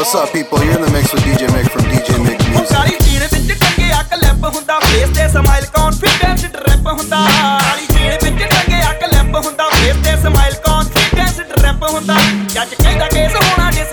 What's up people, you're in the mix with DJ Mick from DJ Mick Music. ਸਾਰੀ ਜੀਣ ਵਿੱਚ ਟੰਗਿਆ clap ਹੁੰਦਾ face ਤੇ smile confidence drape ਹੁੰਦਾ। ਸਾਰੀ ਜੀਣ ਵਿੱਚ ਟੰਗਿਆ ਕਲੈਪ ਹੁੰਦਾ ਫੇਸ ਤੇ ਸਮਾਈਲ ਕੌਨਫੀਡੈਂਸ ਡਰੈਪ ਹੁੰਦਾ। ਜੱਜ ਕਹਿੰਦਾ ਕੇਸ ਹੋਣਾ ਜਿਸ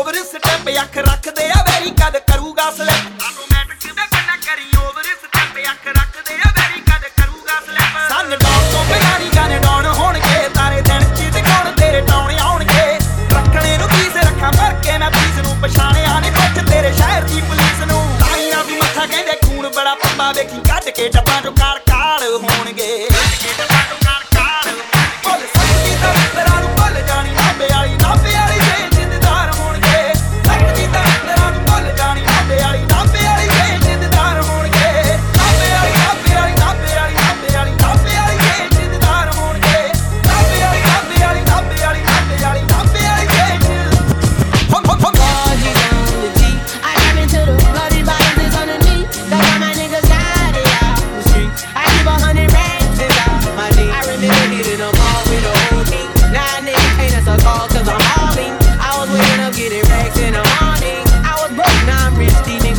ਓਵਰ ਸਟੈਪ ਅੱਖ ਰੱਖਦੇ ਆ ਵੈਰੀ ਕਦ ਕਰੂਗਾ ਸਲੈਪ ਆਟੋਮੈਟਿਕ ਦੇ ਕੰਨਾ ਕਰੀ ਓਵਰ ਸਟੈਪ ਅੱਖ ਰੱਖਦੇ ਆ ਵੈਰੀ ਕਦ ਕਰੂਗਾ ਸਲੈਪ ਸਨ ਡਾਉਨ ਤੋਂ ਬਿਨਾਰੀ ਗਨ ਡਾਉਨ ਹੋਣਗੇ ਤਾਰੇ ਦਿਨ ਚ ਦਿਖਾਉਣ ਤੇਰੇ ਟਾਉਣੇ ਆਉਣਗੇ ਰੱਖਣੇ ਨੂੰ ਪੀਸ ਰੱਖਾਂ ਭਰ ਕੇ ਮੈਂ ਪੀਸ ਨੂੰ ਪਛਾਣਿਆ ਨੇ ਕੁਝ ਤੇਰੇ ਸ਼ਹਿਰ ਦੀ ਪੁਲਿਸ ਨੂੰ ਤਾਈਆਂ ਵੀ ਮੱਥਾ ਕਹਿੰਦੇ ਖੂਨ ਬੜਾ ਪੰਬਾ ਵੇਖੀ ਕੱਢ ਕੇ ਡੱਬਾ ਚੁਕਾ